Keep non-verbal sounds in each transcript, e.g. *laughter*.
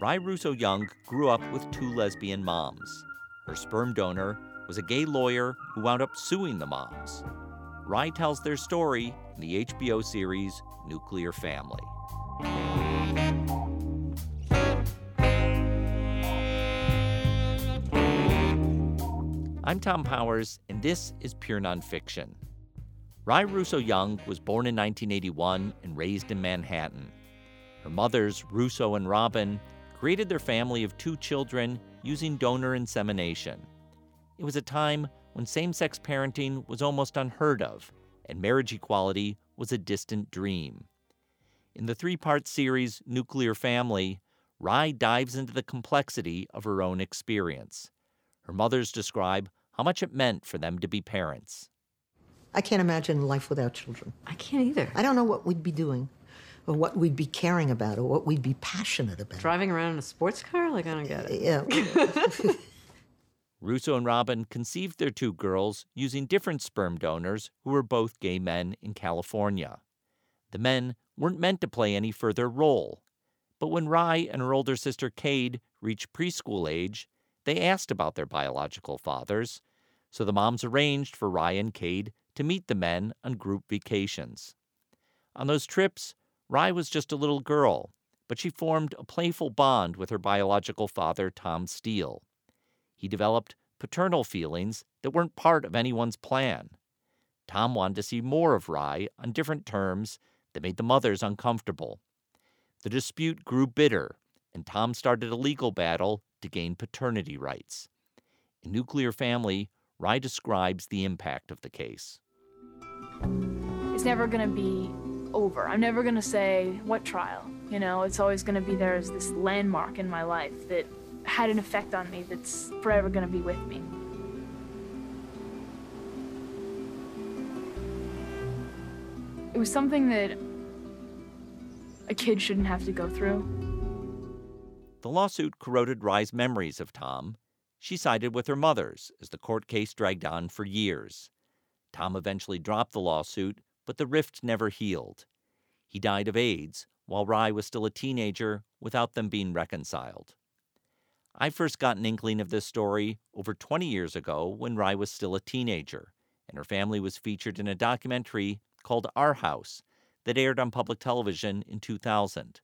Ry Russo Young grew up with two lesbian moms. Her sperm donor was a gay lawyer who wound up suing the moms. Ry tells their story in the HBO series Nuclear Family. I'm Thom Powers, and this is Pure Nonfiction. Ry Russo Young was born in 1981 and raised in Manhattan. Her mothers, Russo and Robin, created their family of two children using donor insemination. It was a time when same sex parenting was almost unheard of, and marriage equality was a distant dream. In the three part series Nuclear Family, Ry dives into the complexity of her own experience. Her mothers describe how much it meant for them to be parents. I can't imagine life without children. I can't either. I don't know what we'd be doing, or what we'd be caring about, or what we'd be passionate about. Driving around in a sports car? Like, I don't get it. Yeah. *laughs* Russo and Robin conceived their two girls using different sperm donors who were both gay men in California. The men weren't meant to play any further role. But when Ry and her older sister Cade reached preschool age, they asked about their biological fathers, so the moms arranged for Ry and Cade to meet the men on group vacations. On those trips, Ry was just a little girl, but she formed a playful bond with her biological father, Tom Steel. He developed paternal feelings that weren't part of anyone's plan. Tom wanted to see more of Ry on different terms that made the mothers uncomfortable. The dispute grew bitter, and Tom started a legal battle to gain paternity rights. In Nuclear Family, Ry describes the impact of the case. It's never going to be over. I'm never going to say, what trial? You know, it's always going to be there as this landmark in my life that had an effect on me that's forever going to be with me. It was something that a kid shouldn't have to go through. The lawsuit corroded Ry's memories of Tom. She sided with her mother's as the court case dragged on for years. Tom eventually dropped the lawsuit, but the rift never healed. He died of AIDS while Ry was still a teenager without them being reconciled. I first got an inkling of this story over 20 years ago when Ry was still a teenager, and her family was featured in a documentary called Our House that aired on public television in 2000.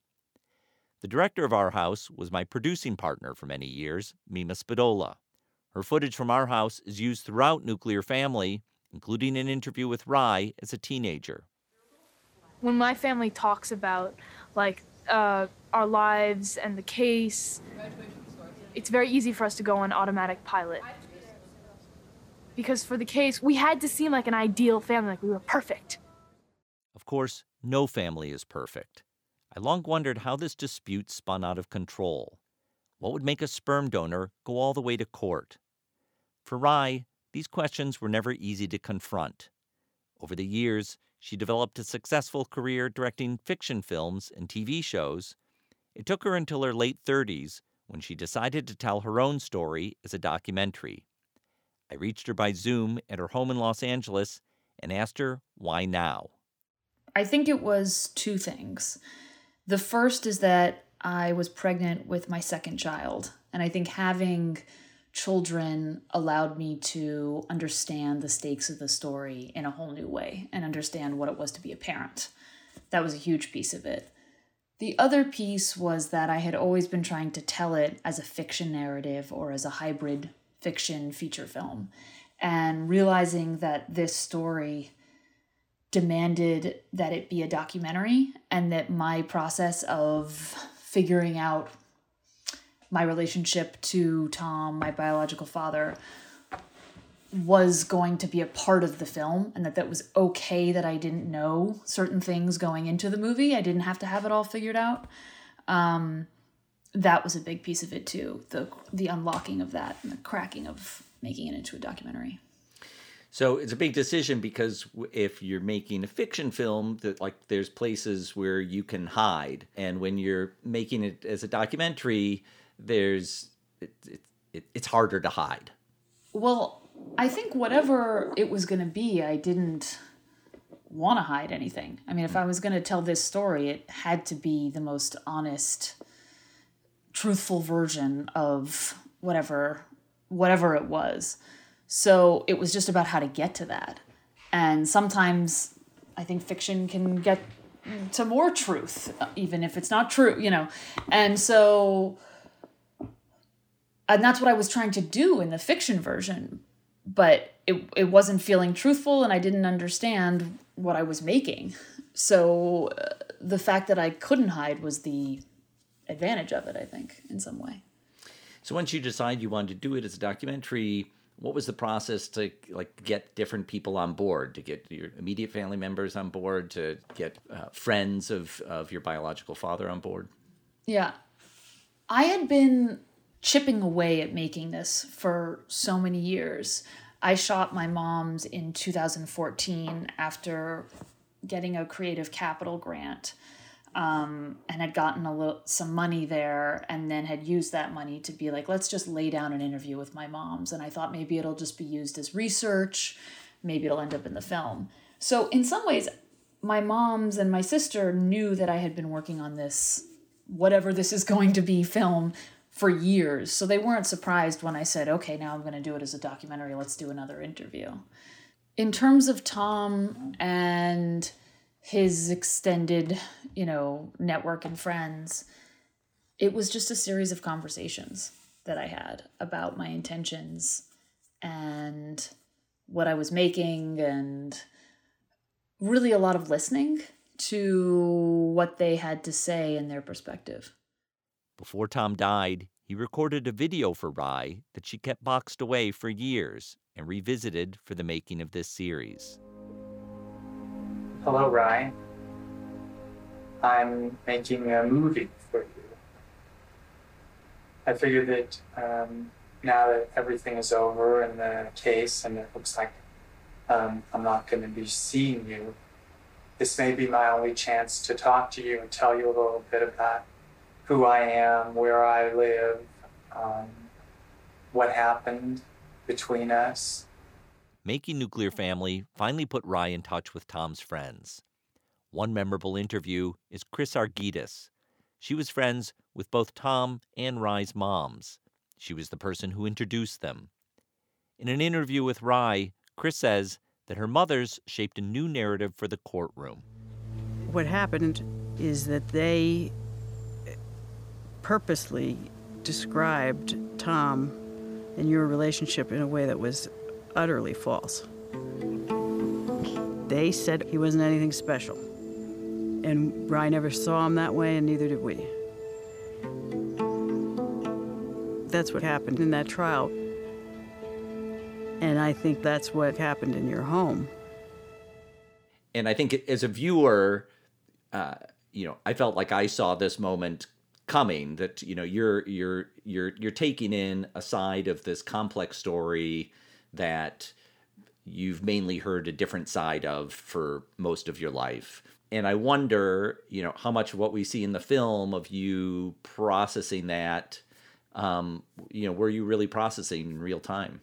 The director of Our House was my producing partner for many years, Meema Spadola. Her footage from Our House is used throughout Nuclear Family, including an interview with Ry as a teenager. When my family talks about like uh, our lives and the case, it's very easy for us to go on automatic pilot. Because for the case, we had to seem like an ideal family, like we were perfect. Of course, no family is perfect. I long wondered how this dispute spun out of control. What would make a sperm donor go all the way to court? For Ry, these questions were never easy to confront. Over the years, she developed a successful career directing fiction films and TV shows. It took her until her late 30s when she decided to tell her own story as a documentary. I reached her by Zoom at her home in Los Angeles and asked her why now. I think it was two things. The first is that I was pregnant with my second child, and I think having children allowed me to understand the stakes of the story in a whole new way and understand what it was to be a parent. That was a huge piece of it. The other piece was that I had always been trying to tell it as a fiction narrative or as a hybrid fiction feature film, and realizing that this story demanded that it be a documentary and that my process of figuring out my relationship to Tom, my biological father, was going to be a part of the film and that that was okay that I didn't know certain things going into the movie. I didn't have to have it all figured out. Um, that was a big piece of it too. The the unlocking of that and the cracking of making it into a documentary. So it's a big decision because if you're making a fiction film, that like there's places where you can hide, and when you're making it as a documentary, there's it, it, it, it's harder to hide. Well, I think whatever it was going to be, I didn't want to hide anything. I mean, if I was going to tell this story, it had to be the most honest, truthful version of whatever whatever it was. So it was just about how to get to that. And sometimes I think fiction can get to more truth, even if it's not true, you know. And so, and that's what I was trying to do in the fiction version, but it, it wasn't feeling truthful and I didn't understand what I was making. So uh, the fact that I couldn't hide was the advantage of it, I think, in some way. So once you decide you wanted to do it as a documentary, what was the process to like get different people on board to get your immediate family members on board to get uh, friends of, of your biological father on board yeah i had been chipping away at making this for so many years. I shot my mom's in 2014 after getting a creative capital grant um, and had gotten a little some money there and then had used that money to be like let's just lay down an interview with my moms. And i thought maybe it'll just be used as research. Maybe it'll end up in the film. So in some ways my moms and my sister knew that i had been working on this whatever this is going to be film for years. So they weren't surprised when i said okay now i'm going to do it as a documentary. Let's do another interview. In terms of tom and his extended, you know, network and friends, it was just a series of conversations that I had about my intentions and what I was making and really a lot of listening to what they had to say in their perspective. Before Tom died, he recorded a video for Ry that she kept boxed away for years and revisited for the making of this series. Hello, Ry. I'm making a movie for you. I figured that um, now that everything is over in the case and it looks like um, I'm not going to be seeing you, this may be my only chance to talk to you and tell you a little bit about who I am, where I live, um, what happened between us, Making Nuclear Family finally put Ry in touch with Tom's friends. One memorable interview is Chris Argytis. She was friends with both Tom and Ry's moms. She was the person who introduced them. In an interview with Ry, Chris says that her mothers shaped a new narrative for the courtroom. What happened is that they purposely described Tom and your relationship in a way that was utterly false. They said he wasn't anything special. And Ry never saw him that way, and neither did we. That's what happened in that trial. And I think that's what happened in your home. And I think as a viewer, uh, you know, I felt like I saw this moment coming. That you know, you're you're you're you're taking in a side of this complex story that you've mainly heard a different side of for most of your life. And I wonder, you know, how much of what we see in the film of you processing that, um, you know, were you really processing in real time?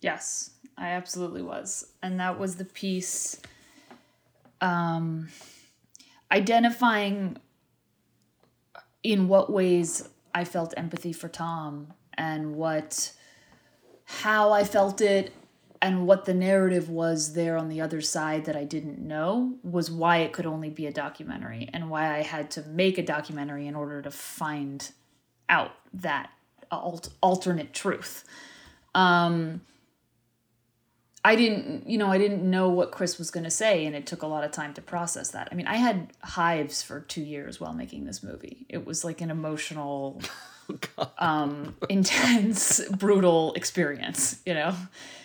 Yes, I absolutely was. And that was the piece um, identifying in what ways I felt empathy for Tom and what how I felt it and what the narrative was there on the other side that I didn't know was why it could only be a documentary and why I had to make a documentary in order to find out that alt- alternate truth. Um, I didn't, you know, I didn't know what Chris was going to say, and it took a lot of time to process that. I mean, I had hives for two years while making this movie. It was like an emotional *laughs* um, *laughs* intense, brutal experience. You know,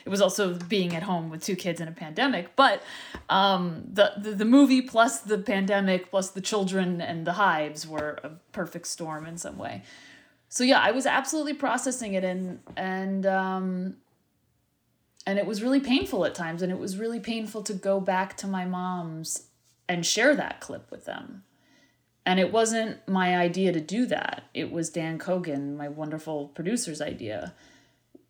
it was also being at home with two kids in a pandemic. But um, the, the the movie plus the pandemic plus the children and the hives were a perfect storm in some way. So yeah, I was absolutely processing it and and um, and it was really painful at times, and it was really painful to go back to my mom's and share that clip with them and it wasn't my idea to do that. It was Dan Cogan, my wonderful producer's idea.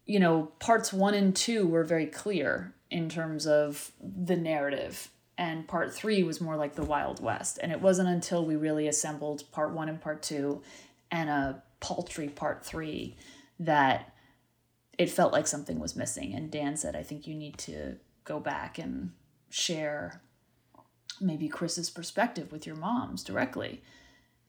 You know, parts one and two were very clear in terms of the narrative. And part three was more like the Wild West. And it wasn't until we really assembled part one and part two and a paltry part three that it felt like something was missing. And Dan said, I think you need to go back and share maybe Chris's perspective with your moms directly.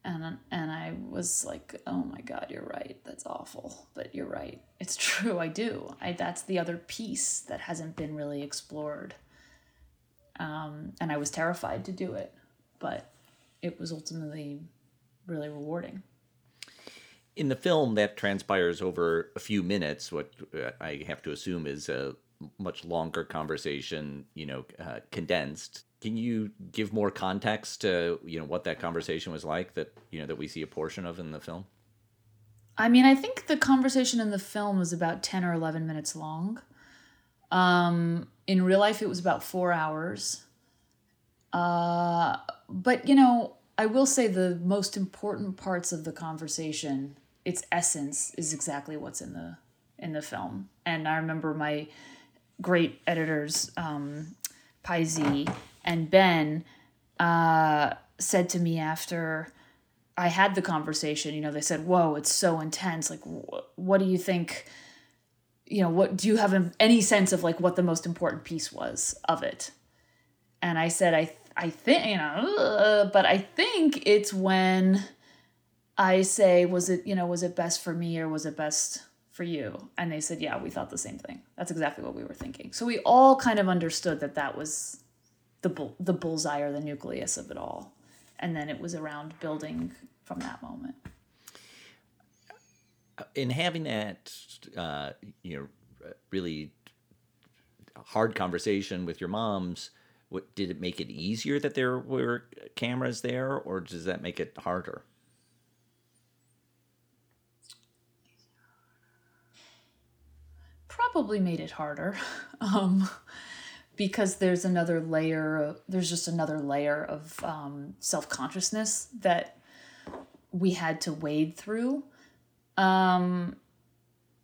And and I was like, "Oh my god, you're right. That's awful, but you're right. It's *laughs* true. I do. I that's the other piece that hasn't been really explored." Um, and I was terrified to do it, but it was ultimately really rewarding. In the film, that transpires over a few minutes. What uh, I have to assume is a much longer conversation, you know, uh, condensed. Can you give more context to you know what that conversation was like that you know that we see a portion of in the film? I mean, I think the conversation in the film was about ten or eleven minutes long. Um, in real life, it was about four hours. Uh, but you know, I will say the most important parts of the conversation, its essence, is exactly what's in the in the film. And I remember my great editors, um, Paisy and Ben, uh, said to me after I had the conversation, you know, they said, Whoa, it's so intense. Like, wh- what do you think? You know, what do you have any sense of like what the most important piece was of it? And I said, I, I think, you know, but I think it's when I say, was it, you know, was it best for me or was it best for you? And they said, yeah, we thought the same thing. That's exactly what we were thinking. So we all kind of understood that that was the bull, the bullseye or the nucleus of it all. And then it was around building from that moment. In having that, uh, you know, really hard conversation with your moms, what did it make it easier that there were cameras there, or does that make it harder? Probably made it harder *laughs* um, because there's another layer there's just another layer of um, self-consciousness that we had to wade through. Um,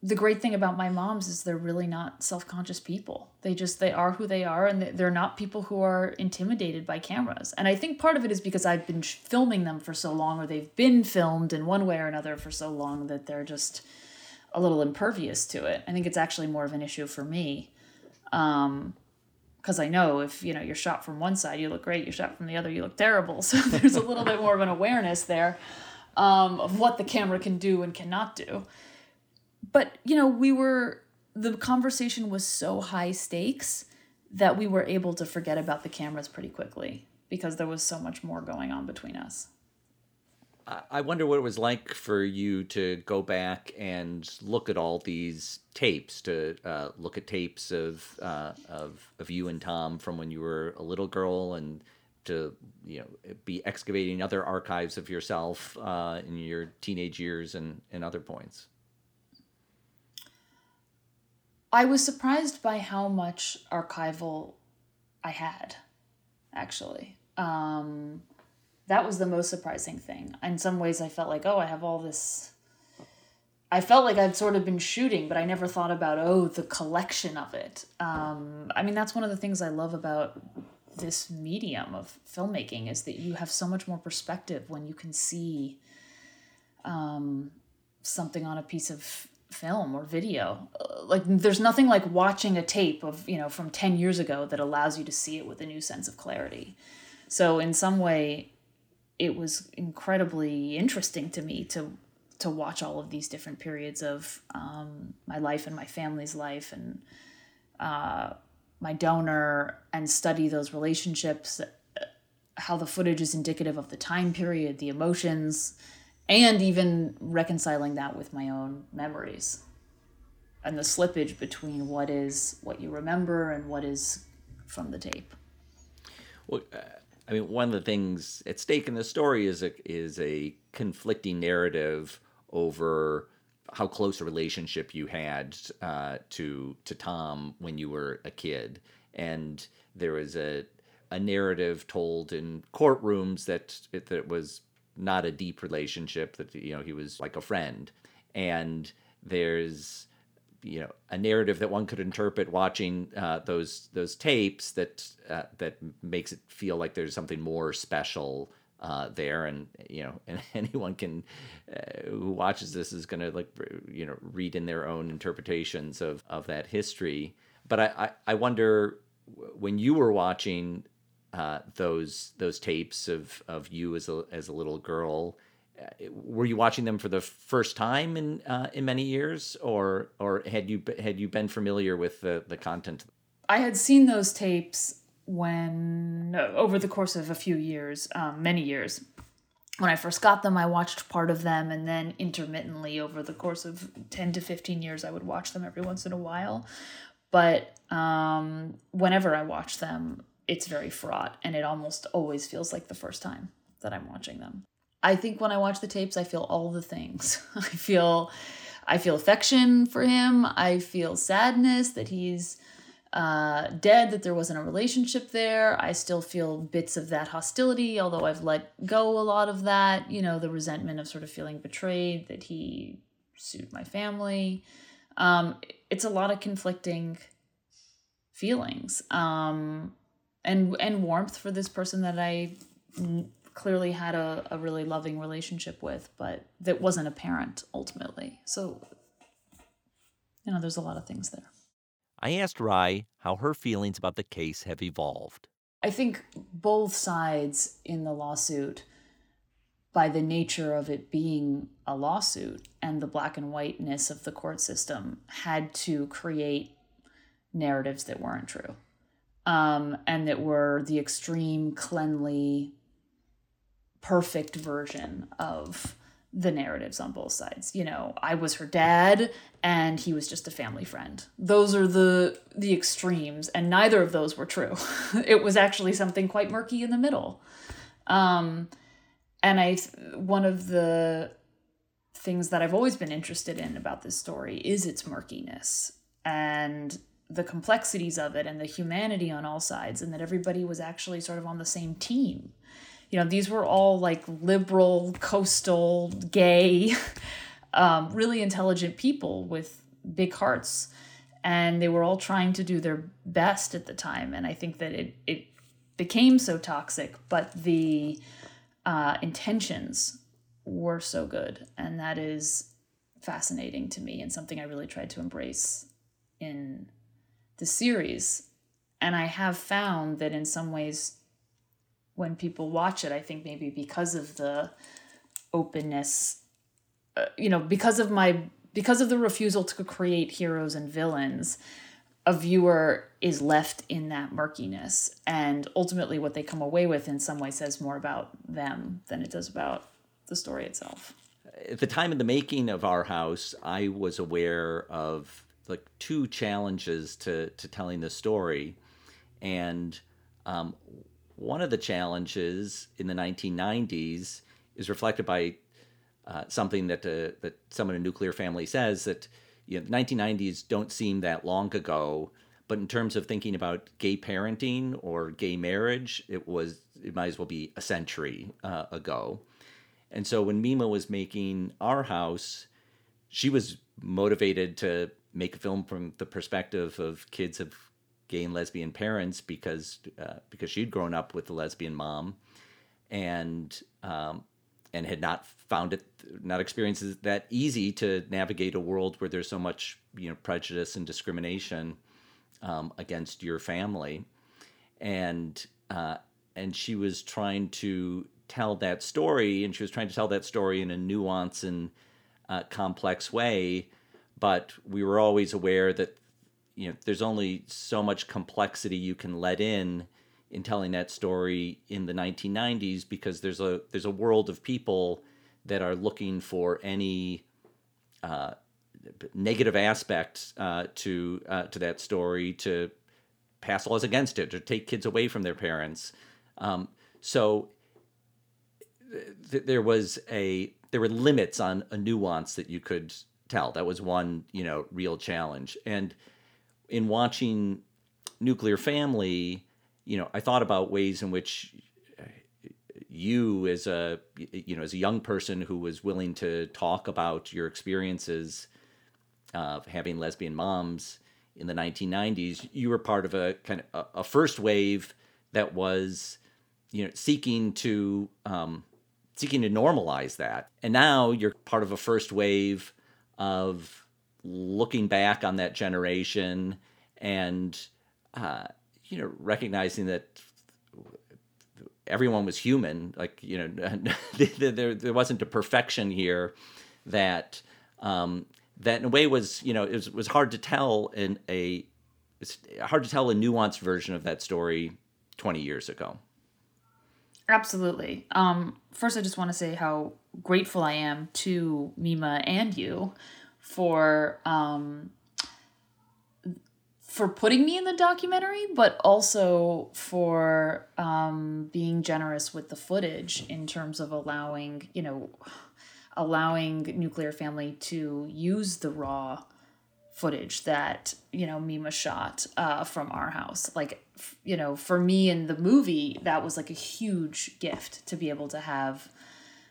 the great thing about my moms is they're really not self-conscious people. They just they are who they are and they're not people who are intimidated by cameras. And i think part of it is because i've been filming them for so long or they've been filmed in one way or another for so long that they're just a little impervious to it. I think it's actually more of an issue for me. Um, because I know if you know you're shot from one side, you look great. You're shot from the other, you look terrible. *laughs* So there's a little bit more of an awareness there um, of what the camera can do and cannot do. But you know, we were the conversation was so high stakes that we were able to forget about the cameras pretty quickly because there was so much more going on between us. I wonder what it was like for you to go back and look at all these tapes, to uh, look at tapes of, uh, of of you and Tom from when you were a little girl, and to you know be excavating other archives of yourself uh, in your teenage years and and other points. I was surprised by how much archival I had, actually. Um, that was the most surprising thing. In some ways, I felt like, oh, I have all this. I felt like I'd sort of been shooting, but I never thought about, oh, the collection of it. Um, I mean, that's one of the things I love about this medium of filmmaking is that you have so much more perspective when you can see um, something on a piece of film or video. Like, there's nothing like watching a tape of, you know, from 10 years ago that allows you to see it with a new sense of clarity. So, in some way, it was incredibly interesting to me to to watch all of these different periods of um, my life and my family's life and uh, my donor and study those relationships how the footage is indicative of the time period the emotions and even reconciling that with my own memories. And the slippage between what is what you remember and what is from the tape. Well uh I mean, one of the things at stake in the story is a is a conflicting narrative over how close a relationship you had uh, to to Tom when you were a kid, and there was a a narrative told in courtrooms that it, that it was not a deep relationship that you know he was like a friend, and there's you know a narrative that one could interpret watching uh, those those tapes that uh, that makes it feel like there's something more special uh, there, and you know, *laughs* and anyone can uh, who watches this is going to like you know read in their own interpretations of of that history. But I I, I wonder when you were watching uh, those those tapes of of you as a as a little girl. Uh, were you watching them for the first time in uh, in many years, or or had you had you been familiar with the the content? I had seen those tapes when over the course of a few years, um, many years. When I first got them, I watched part of them, and then intermittently over the course of ten to fifteen years, I would watch them every once in a while. But um, whenever I watch them, it's very fraught, and it almost always feels like the first time that I'm watching them. I think when I watch the tapes, I feel all the things. *laughs* I feel, I feel affection for him. I feel sadness that he's uh, dead, that there wasn't a relationship there. I still feel bits of that hostility, although I've let go a lot of that. You know, the resentment of sort of feeling betrayed, that he sued my family. Um, it's a lot of conflicting feelings um, and and warmth for this person that I clearly had a, a really loving relationship with, but that wasn't apparent ultimately. So, you know, there's a lot of things there. I asked Ry how her feelings about the case have evolved. I think both sides in the lawsuit, by the nature of it being a lawsuit and the black and whiteness of the court system, had to create narratives that weren't true um, and that were the extreme, cleanly, perfect version of the narratives on both sides. You know, I was her dad and he was just a family friend. Those are the the extremes and neither of those were true. *laughs* it was actually something quite murky in the middle. Um and I one of the things that I've always been interested in about this story is its murkiness and the complexities of it and the humanity on all sides and that everybody was actually sort of on the same team you know these were all like liberal coastal gay *laughs* um, really intelligent people with big hearts and they were all trying to do their best at the time and i think that it, it became so toxic but the uh, intentions were so good and that is fascinating to me and something i really tried to embrace in the series. And i have found that in some ways when people watch it. I think maybe because of the openness, uh, you know, because of my because of the refusal to create heroes and villains, a viewer is left in that murkiness, and ultimately, what they come away with in some way says more about them than it does about the story itself. At the time of the making of our house, I was aware of like two challenges to to telling the story, and um, one of the challenges in the 1990s is reflected by uh, something that uh, that someone in nuclear family says that you know, 1990s don't seem that long ago, but in terms of thinking about gay parenting or gay marriage, it was it might as well be a century uh, ago. And so when Meema was making Our House, she was motivated to make a film from the perspective of kids of gay and lesbian parents because uh, because she'd grown up with a lesbian mom, and um, and had not found it not experienced it that easy to navigate a world where there's so much you know prejudice and discrimination um, against your family, and uh, and she was trying to tell that story, and she was trying to tell that story in a nuanced and uh, complex way. But we were always aware that you know there's only so much complexity you can let in in telling that story in the 1990s because there's a there's a world of people that are looking for any uh, negative aspects uh, to uh, to that story to pass laws against it or take kids away from their parents. Um, so th- there was a there were limits on a nuance that you could tell. That was one you know real challenge and in watching Nuclear Family, you know, I thought about ways in which you as a you know as a young person who was willing to talk about your experiences of having lesbian moms in the 1990s you were part of a kind of a, a first wave that was you know, seeking to um, seeking to normalize that. And now you're part of a first wave of looking back on that generation and uh, you know recognizing that everyone was human. Like you know, *laughs* there there wasn't a perfection here that um, that in a way was you know it was, was hard to tell in a it's hard to tell a nuanced version of that story 20 years ago. Absolutely. Um, first, I just want to say how grateful I am to Meema and you for um, for putting me in the documentary, but also for um, being generous with the footage in terms of allowing, you know, allowing Nuclear Family to use the raw footage that you know Meema shot uh, from our house. Like, you know, for me in the movie, that was like a huge gift to be able to have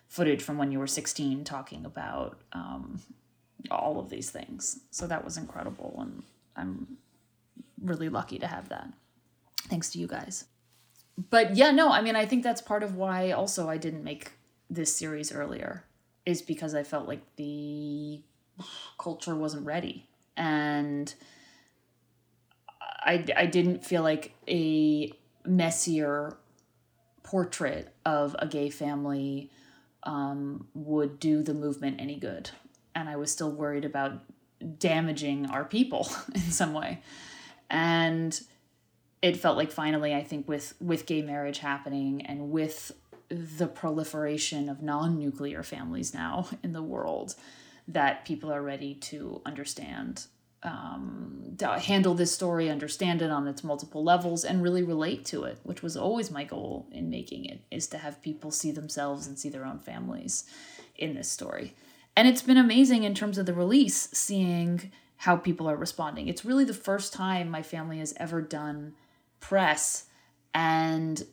footage from when you were 16 talking about um, all of these things. So that was incredible, and I'm really lucky to have that. Thanks to you guys. But yeah, no, I mean, I think that's part of why also I didn't make this series earlier, is because I felt like the culture wasn't ready. And I, I didn't feel like a messier portrait of a gay family um, would do the movement any good. And I was still worried about damaging our people *laughs* in some way. And it felt like finally i think with with gay marriage happening and with the proliferation of non-nuclear families now in the world that people are ready to understand um, to handle this story understand it on its multiple levels and really relate to it which was always my goal in making it is to have people see themselves and see their own families in this story and it's been amazing in terms of the release seeing how people are responding. It's really the first time my family has ever done press and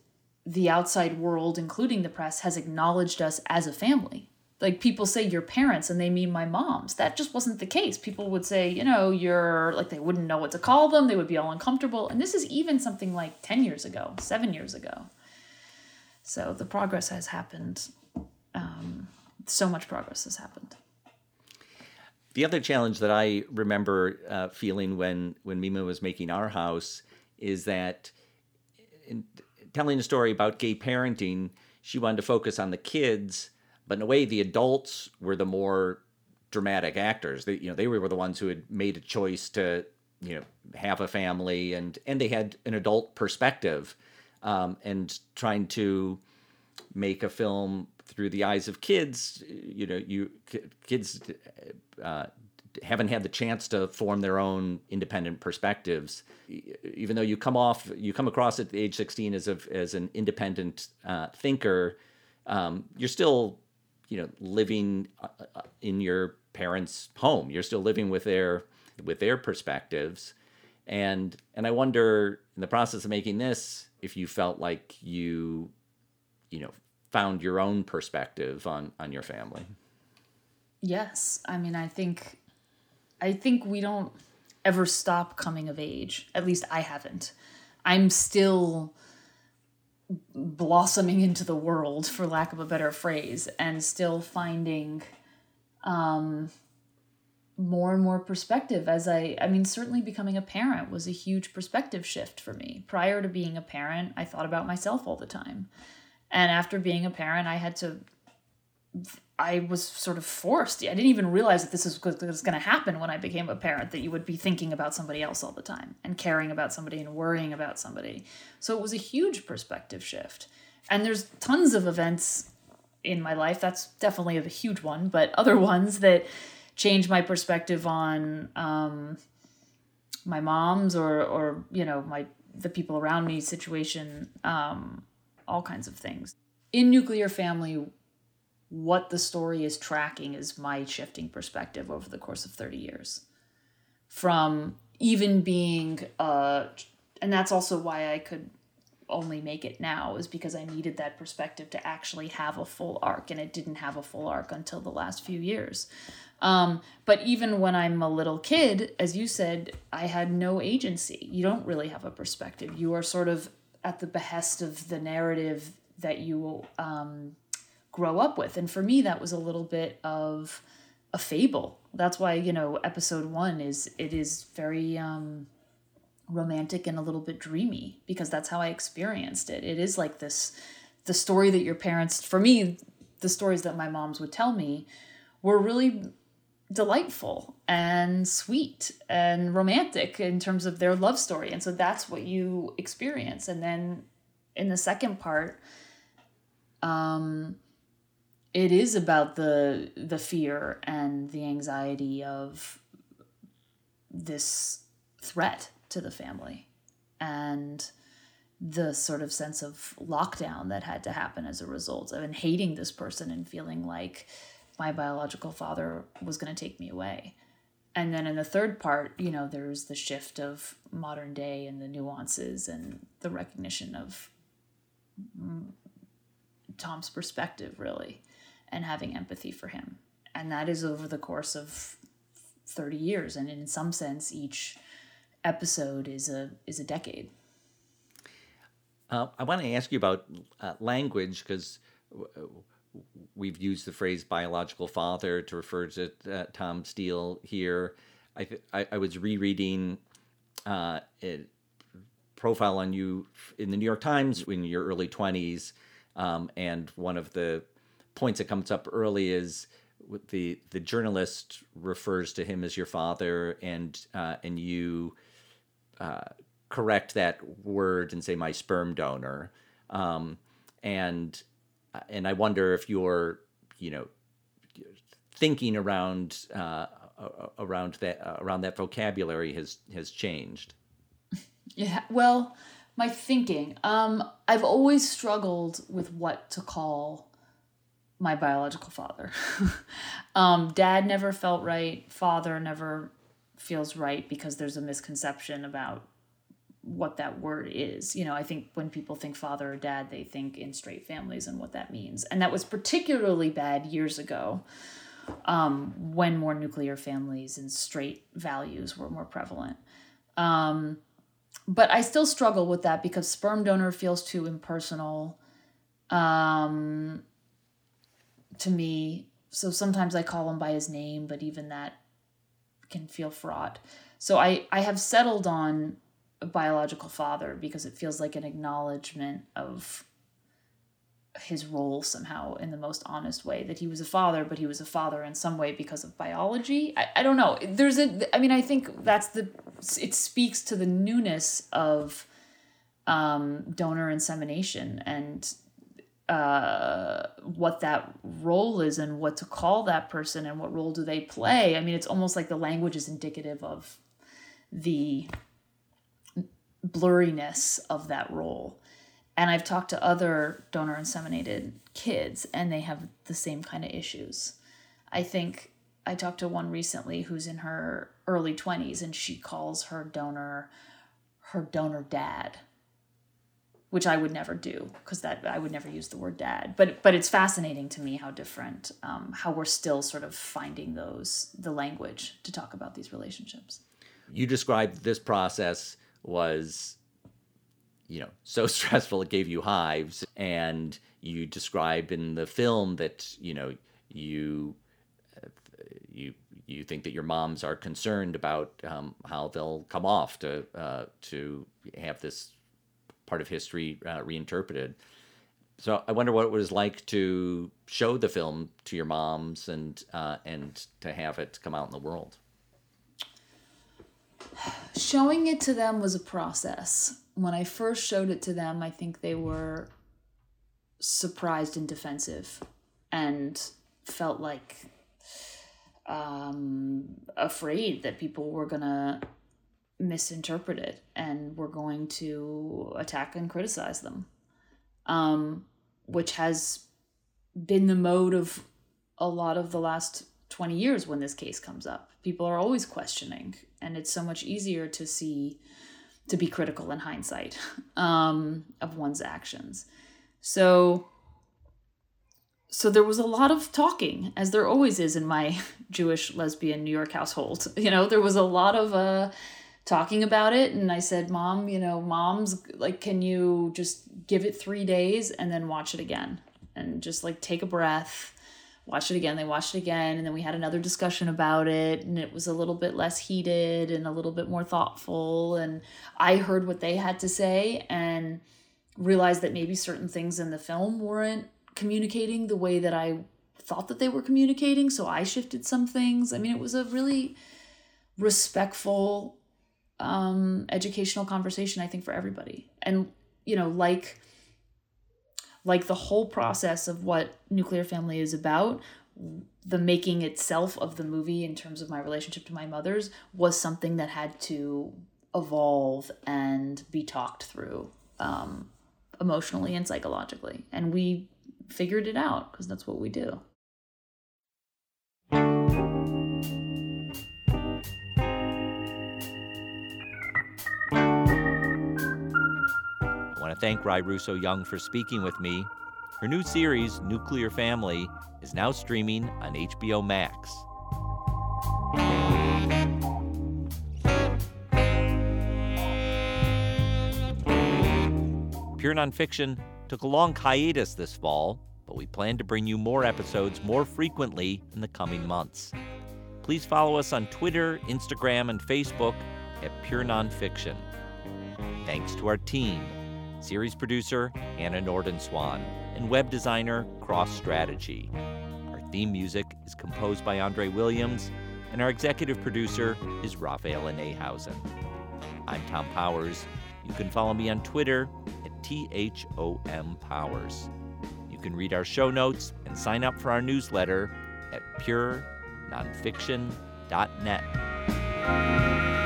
the outside world, including the press, has acknowledged us as a family. Like people say your parents and they mean my moms. That just wasn't the case. People would say, you know, you're like they wouldn't know what to call them. They would be all uncomfortable. And this is even something like 10 years ago, seven years ago. So the progress has happened. Um, so much progress has happened. The other challenge that I remember uh, feeling when when Meema was making our house is that in telling a story about gay parenting, she wanted to focus on the kids, but in a way, the adults were the more dramatic actors. They, you know, they were the ones who had made a choice to, you know, have a family, and and they had an adult perspective, um, and trying to make a film through the eyes of kids. You know, you kids uh, haven't had the chance to form their own independent perspectives. Even though you come off, you come across at the age 16 as a, as an independent uh, thinker, um, you're still, you know, living uh, uh, in your parents' home. You're still living with their with their perspectives, and and I wonder in the process of making this if you felt like you, you know, found your own perspective on on your family. Yes, I mean, I think, I think we don't ever stop coming of age. At least I haven't. I'm still blossoming into the world, for lack of a better phrase, and still finding um, more and more perspective as I, I mean, certainly becoming a parent was a huge perspective shift for me. Prior to being a parent, I thought about myself all the time. And after being a parent, I had to I was sort of forced. I didn't even realize that this is was going to happen when I became a parent. That you would be thinking about somebody else all the time and caring about somebody and worrying about somebody. So it was a huge perspective shift. And there's tons of events in my life. That's definitely a huge one, but *laughs* other ones that change my perspective on um, my mom's or or you know my the people around me situation, um, all kinds of things. In nuclear family, what the story is tracking is my shifting perspective over the course of 30 years. From even being, uh, and that's also why I could only make it now, is because I needed that perspective to actually have a full arc, and it didn't have a full arc until the last few years. Um, but even when I'm a little kid, as you said, I had no agency. You don't really have a perspective. You are sort of at the behest of the narrative that you um, grow up with. And for me, that was a little bit of a fable. That's why, you know, episode one is, it is very um, romantic and a little bit dreamy because that's how I experienced it. It is like this, the story that your parents, for me, the stories that my moms would tell me were really delightful and sweet and romantic in terms of their love story. And so that's what you experience. And then in the second part, um, it is about the the fear and the anxiety of this threat to the family and the sort of sense of lockdown that had to happen as a result of and hating this person and feeling like my biological father was going to take me away. And then in the third part, you know, there's the shift of modern day and the nuances and the recognition of mm, Tom's perspective, really, and having empathy for him. And that is over the course of 30 years. And in some sense, each episode is a is a decade. Uh, I want to ask you about uh, language because we've used the phrase biological father to refer to uh, Tom Steel here. I, th- I, I, was rereading uh, a profile on you in the New York Times in your early 20s. Um, and one of the points that comes up early is the the journalist refers to him as your father, and uh, and you uh, correct that word and say my sperm donor. Um, and and I wonder if you're, you know, thinking around uh, around that uh, around that vocabulary has has changed. Yeah, well, my thinking. Um, I've always struggled with what to call my biological father. *laughs* um, dad never felt right. Father never feels right because there's a misconception about what that word is. You know, I think when people think father or dad, they think in straight families and what that means. And that was particularly bad years ago um, when more nuclear families and straight values were more prevalent. Um, but I still struggle with that because sperm donor feels too impersonal um, to me. So sometimes I call him by his name, but even that can feel fraught. So I, I have settled on biological father because it feels like an acknowledgement of his role somehow in the most honest way that he was a father but he was a father in some way because of biology. I, I don't know. There's a i mean i think that's the it speaks to the newness of um, donor insemination and uh, what that role is and what to call that person and what role do they play. I mean it's almost like the language is indicative of the blurriness of that role. And I've talked to other donor inseminated kids, and they have the same kind of issues. I think I talked to one recently who's in her early 20s, and she calls her donor her donor dad which I would never do because that I would never use the word dad. But but it's fascinating to me how different, um, how we're still sort of finding those the language to talk about these relationships. You described this process was you know *laughs* so stressful it gave you hives and you describe in the film that you know you you you think that your moms are concerned about um, how they'll come off to uh, to have this part of history uh, reinterpreted. So I wonder what it was like to show the film to your moms and uh, and to have it come out in the world showing it to them was a process. When I first showed it to them, I think they were surprised and defensive and felt like um, afraid that people were going to misinterpret it and were going to attack and criticize them, um, which has been the mode of a lot of the last 20 years when this case comes up. People are always questioning, and it's so much easier to see, to be critical in hindsight *laughs* um, of one's actions. So, so there was a lot of talking, as there always is in my *laughs* Jewish lesbian New York household. *laughs* You know, there was a lot of uh, talking about it and I said, "Mom, you know, mom's like can you just give it 3 days and then watch it again and just like take a breath." Watch it again. They watched it again, and then we had another discussion about it, and it was a little bit less heated and a little bit more thoughtful. And I heard what they had to say and realized that maybe certain things in the film weren't communicating the way that I thought that they were communicating. So I shifted some things. I mean, it was a really respectful um, educational conversation, I think, for everybody. And, you know, like like the whole process of what nuclear family is about the making itself of the movie in terms of my relationship to my mother's was something that had to evolve and be talked through um, emotionally and psychologically. And we figured it out because that's what we do thank Ry Russo Young for speaking with me. Her new series, Nuclear Family, is now streaming on HBO Max. Pure Nonfiction took a long hiatus this fall, but we plan to bring you more episodes more frequently in the coming months. Please follow us on Twitter, Instagram, and Facebook at Pure Nonfiction. Thanks to our team series producer Hannah Nordenswan, and web designer Cross Strategy. Our theme music is composed by Andre Williams, and our executive producer is Raphael Nehausen. I'm Thom Powers. You can follow me on Twitter at THOM Powers. You can read our show notes and sign up for our newsletter at purenonfiction.net.